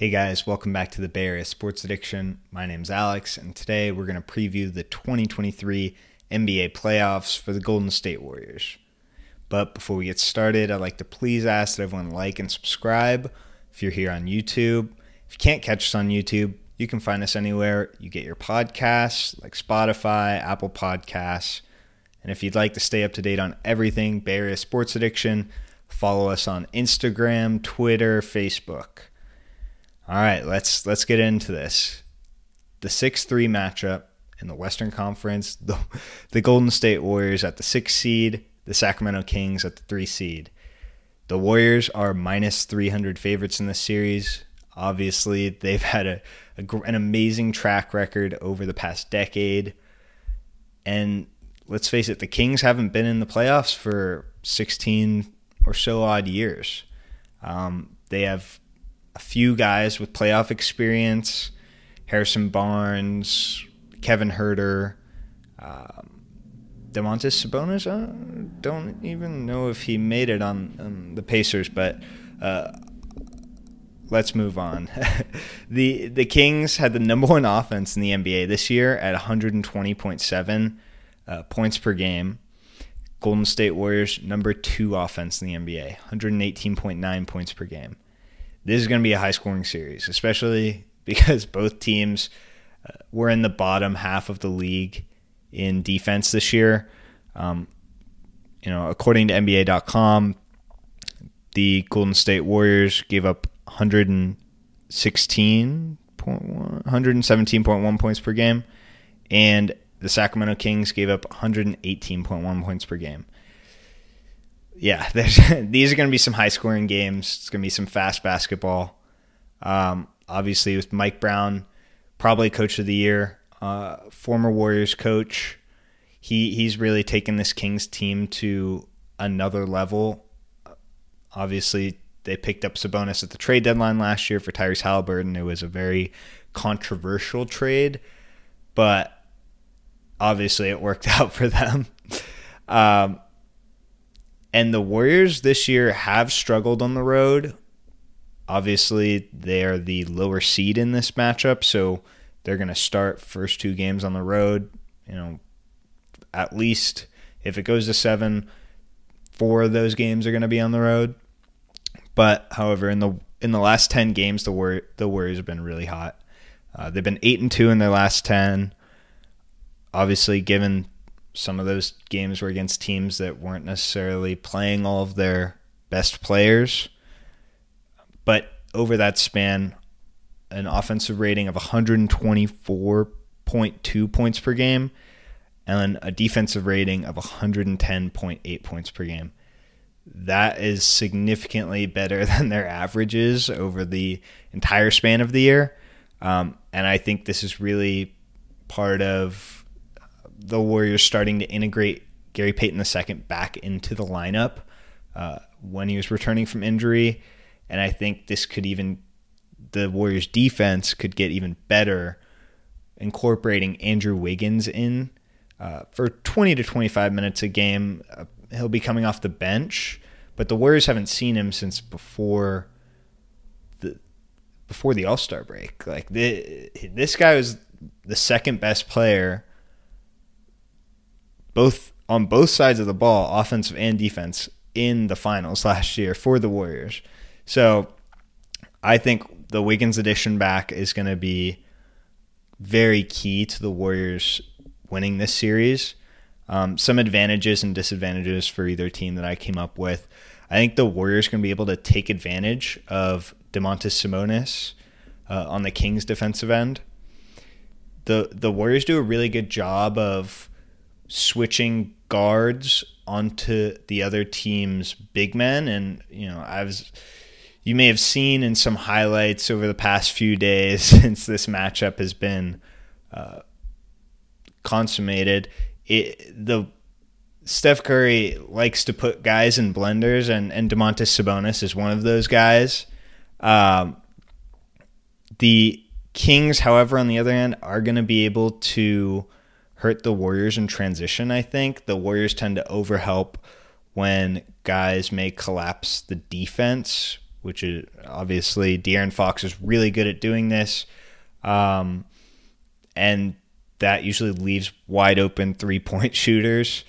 Hey guys, welcome back to the Bay Area Sports Addiction. My name's Alex, and today we're going to preview the 2023 NBA playoffs for the Golden State Warriors. But before we get started, I'd like to please ask that everyone like and subscribe if you're here on YouTube. If you can't catch us on YouTube, you can find us anywhere you get your podcasts, like Spotify, Apple Podcasts. And if you'd like to stay up to date on everything Bay Area Sports Addiction, follow us on Instagram, Twitter, Facebook. All right, let's let's get into this. The 6-3 matchup in the Western Conference, the, the Golden State Warriors at the 6 seed, the Sacramento Kings at the 3 seed. The Warriors are minus 300 favorites in this series. Obviously, they've had a, a an amazing track record over the past decade. And let's face it, the Kings haven't been in the playoffs for 16 or so odd years. Um, they have a few guys with playoff experience Harrison Barnes, Kevin Huerter, um, Domantas Sabonis. I don't even know if he made it on, on the Pacers, but uh, let's move on. the The Kings had the number one offense in the NBA this year at 120.7 uh, points per game. Golden State Warriors number two offense in the NBA, 118.9 points per game this is going to be a high scoring series, especially because both teams uh, were in the bottom half of the league in defense this year. Um, you know, according to NBA.com, the Golden State Warriors gave up 116 117.1 points per game, and the Sacramento Kings gave up 118.1 points per game yeah, these are going to be some high scoring games. It's going to be some fast basketball. Um, obviously, with Mike Brown, probably coach of the year, uh, former Warriors coach. He he's really taken this Kings team to another level. Obviously, they picked up Sabonis at the trade deadline last year for Tyrese Halliburton. It was a very controversial trade, but obviously it worked out for them. Um, and the Warriors this year have struggled on the road. Obviously, they are the lower seed in this matchup, so they're going to start first two games on the road. You know, at least if it goes to seven, four of those games are going to be on the road. But however, in the in the last ten games, the War- the Warriors have been really hot. Uh, they've been eight and two in their last ten. Obviously, given some of those games were against teams that weren't necessarily playing all of their best players. But over that span, an offensive rating of 124.2 points per game and a defensive rating of 110.8 points per game. That is significantly better than their averages over the entire span of the year. Um, and I think this is really part of the Warriors starting to integrate Gary Payton II back into the lineup uh, when he was returning from injury. And I think this could even, the Warriors defense could get even better incorporating Andrew Wiggins in uh, for 20 to 25 minutes a game. Uh, he'll be coming off the bench, but the Warriors haven't seen him since before the before the All Star break. Like the, this guy was the second best player both on both sides of the ball, offensive and defense, in the finals last year for the Warriors. So I think the Wiggins addition back is going to be very key to the Warriors winning this series. Um, some advantages and disadvantages for either team that I came up with. I think the Warriors going to be able to take advantage of Domantas Sabonis uh, on the Kings defensive end. The the Warriors do a really good job of switching guards onto the other team's big men. And, you know, I was, you may have seen in some highlights over the past few days since this matchup has been uh, consummated. It, the Steph Curry likes to put guys in blenders, and, and Domantas Sabonis is one of those guys. Um, the Kings, however, on the other hand, are going to be able to hurt the Warriors in transition, I think. The Warriors tend to overhelp when guys may collapse the defense which is obviously De'Aaron Fox is really good at doing this. Um, and that usually leaves wide open three point shooters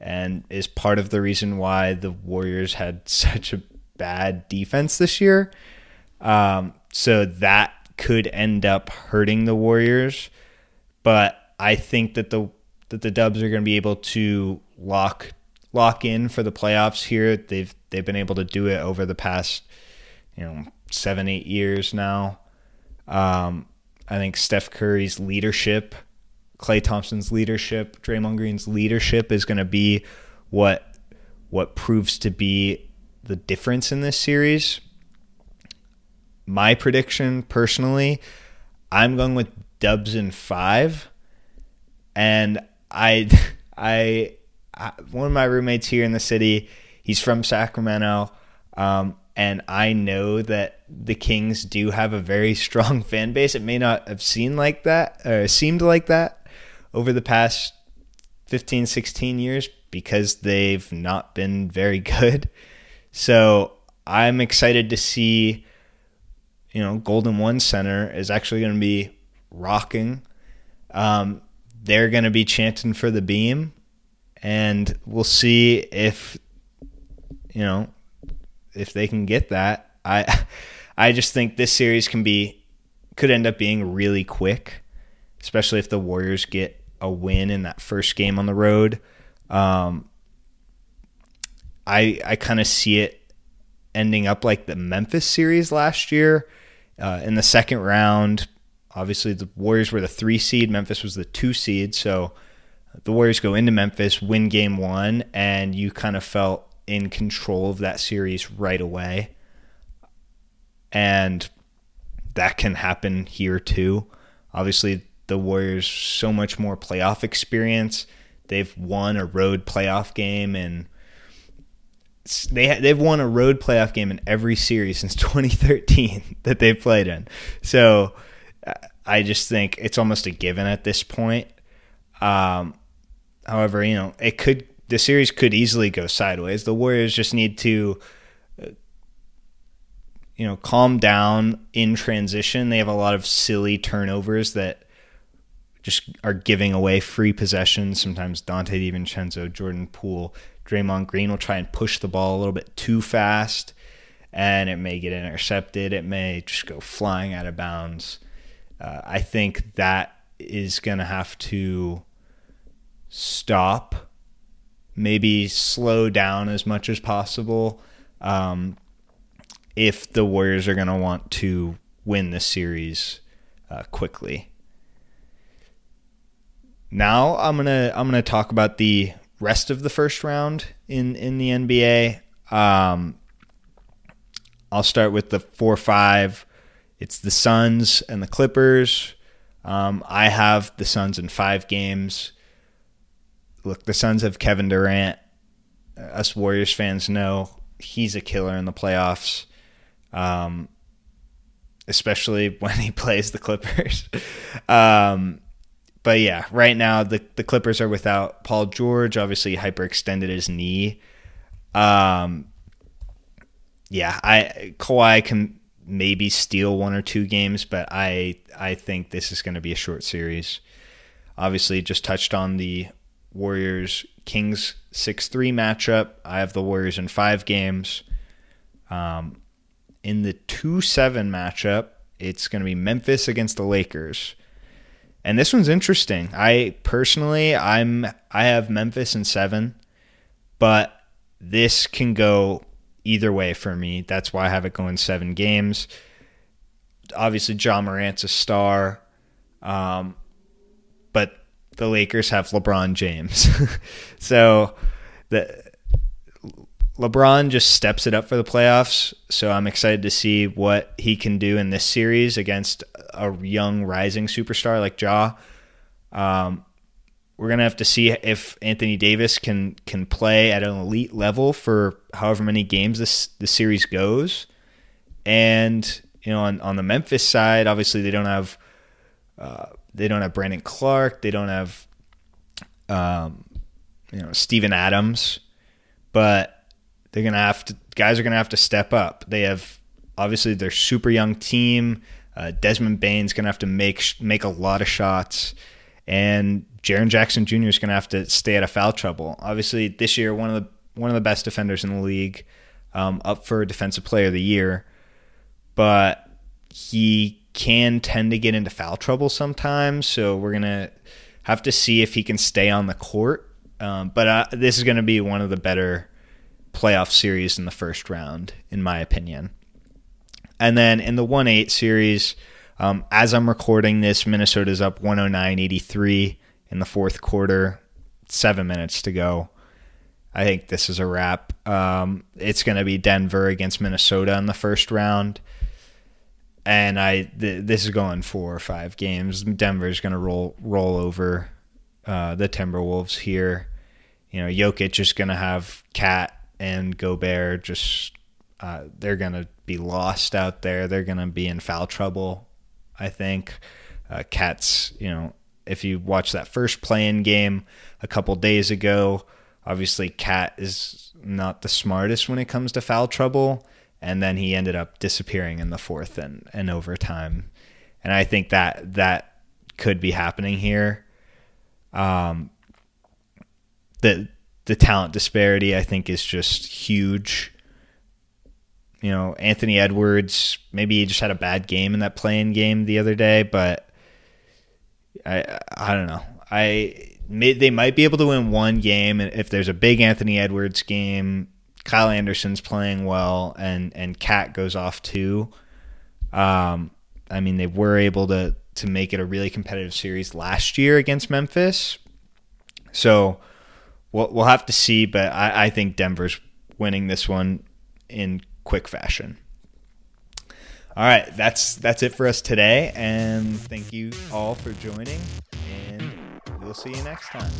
and is part of the reason why the Warriors had such a bad defense this year. Um, so that could end up hurting the Warriors, but I think that the that the Dubs are going to be able to lock lock in for the playoffs here. They've they've been able to do it over the past you know seven eight years now. Um, I think Steph Curry's leadership, Klay Thompson's leadership, Draymond Green's leadership is going to be what what proves to be the difference in this series. My prediction personally, I'm going with Dubs in 5 and I I, I one of my roommates here in the city, he's from Sacramento. Um, and I know that the Kings do have a very strong fan base. It may not have seemed like that or seemed like that over the past 15, 16 years because they've not been very good. So I'm excited to see, you know, Golden One Center is actually going to be rocking. Um, they're going to be chanting for the beam, and we'll see if, you know, if they can get that, I I just think this series can be could end up being really quick, especially if the Warriors get a win in that first game on the road. Um, I I kind of see it ending up like the Memphis series last year uh, in the second round. Obviously, the Warriors were the three seed, Memphis was the two seed. So the Warriors go into Memphis, win game one, and you kind of felt in control of that series right away. And that can happen here too. Obviously, the Warriors so much more playoff experience. They've won a road playoff game and they they've won a road playoff game in every series since 2013 that they've played in. So I just think it's almost a given at this point. Um, however, you know, it could the series could easily go sideways. The Warriors just need to uh, you know, calm down in transition. They have a lot of silly turnovers that just are giving away free possessions. Sometimes Donte DiVincenzo, Jordan Poole, Draymond Green will try and push the ball a little bit too fast and it may get intercepted. It may just go flying out of bounds. Uh, I think that is going to have to stop maybe slow down as much as possible um, if the Warriors are going to want to win the series uh, quickly. Now I'm gonna I'm gonna talk about the rest of the first round in in the NBA. Um, I'll start with the four five. It's the Suns and the Clippers. Um, I have the Suns in five games look, the Suns have Kevin Durant. Us Warriors fans know he's a killer in the playoffs, um, especially when he plays the Clippers. um, but yeah, right now the the Clippers are without Paul George. Obviously, hyperextended his knee. Um, yeah, I Kawhi can maybe steal one or two games, but I I think this is going to be a short series. Obviously, just touched on the Warriors Kings 6 3 matchup. I have the Warriors in five games. Um, in the 2 7 matchup, it's going to be Memphis against the Lakers. And this one's interesting. I personally, I'm I have Memphis in seven, but this can go either way for me. That's why I have it going seven games. Obviously, Ja Morant's a star, um, but the Lakers have LeBron James. so the LeBron just steps it up for the playoffs. So I'm excited to see what he can do in this series against a young rising superstar like Ja. Um, we're gonna have to see if Anthony Davis can can play at an elite level for however many games this the series goes. And you know, on on the Memphis side, obviously they don't have uh, they don't have Brandon Clarke, They don't have, um, you know, Steven Adams. But they're gonna have to. Guys are gonna have to step up. They have obviously they're super young team. Uh, Desmond Bane's gonna have to make make a lot of shots, and Jaren Jackson Jr. is gonna have to stay out of foul trouble. Obviously, this year one of the one of the best defenders in the league, um, up for Defensive Player of the Year, but he can tend to get into foul trouble sometimes. So we're gonna have to see if he can stay on the court. Um, but uh, this is going to be one of the better playoff series in the first round, in my opinion. And then in the 1 8 series, um, as I'm recording this, Minnesota's up 109 83 in the fourth quarter, seven minutes to go. I think this is a wrap. Um, it's going to be Denver against Minnesota in the first round. And I th- this is going four or five games. Denver's going to roll roll over uh, the Timberwolves here. You know, Jokic is going to have KAT and Gobert just uh, they're going to be lost out there. They're going to be in foul trouble. I think uh, KAT's you know if you watch that first play-in game a couple days ago, obviously KAT is not the smartest when it comes to foul trouble, and then he ended up disappearing in the fourth and, and overtime. And I think that that could be happening here. Um, the the talent disparity I think is just huge. You know, Anthony Edwards maybe he just had a bad game in that play-in game the other day, but I I don't know. I they might be able to win one game if there's a big Anthony Edwards game. Kyle Anderson's playing well, and and KAT goes off too. Um, I mean, they were able to to make it a really competitive series last year against Memphis. So we'll we'll have to see, but I, I think Denver's winning this one in quick fashion. All right, that's that's it for us today, and thank you all for joining, and we'll see you next time.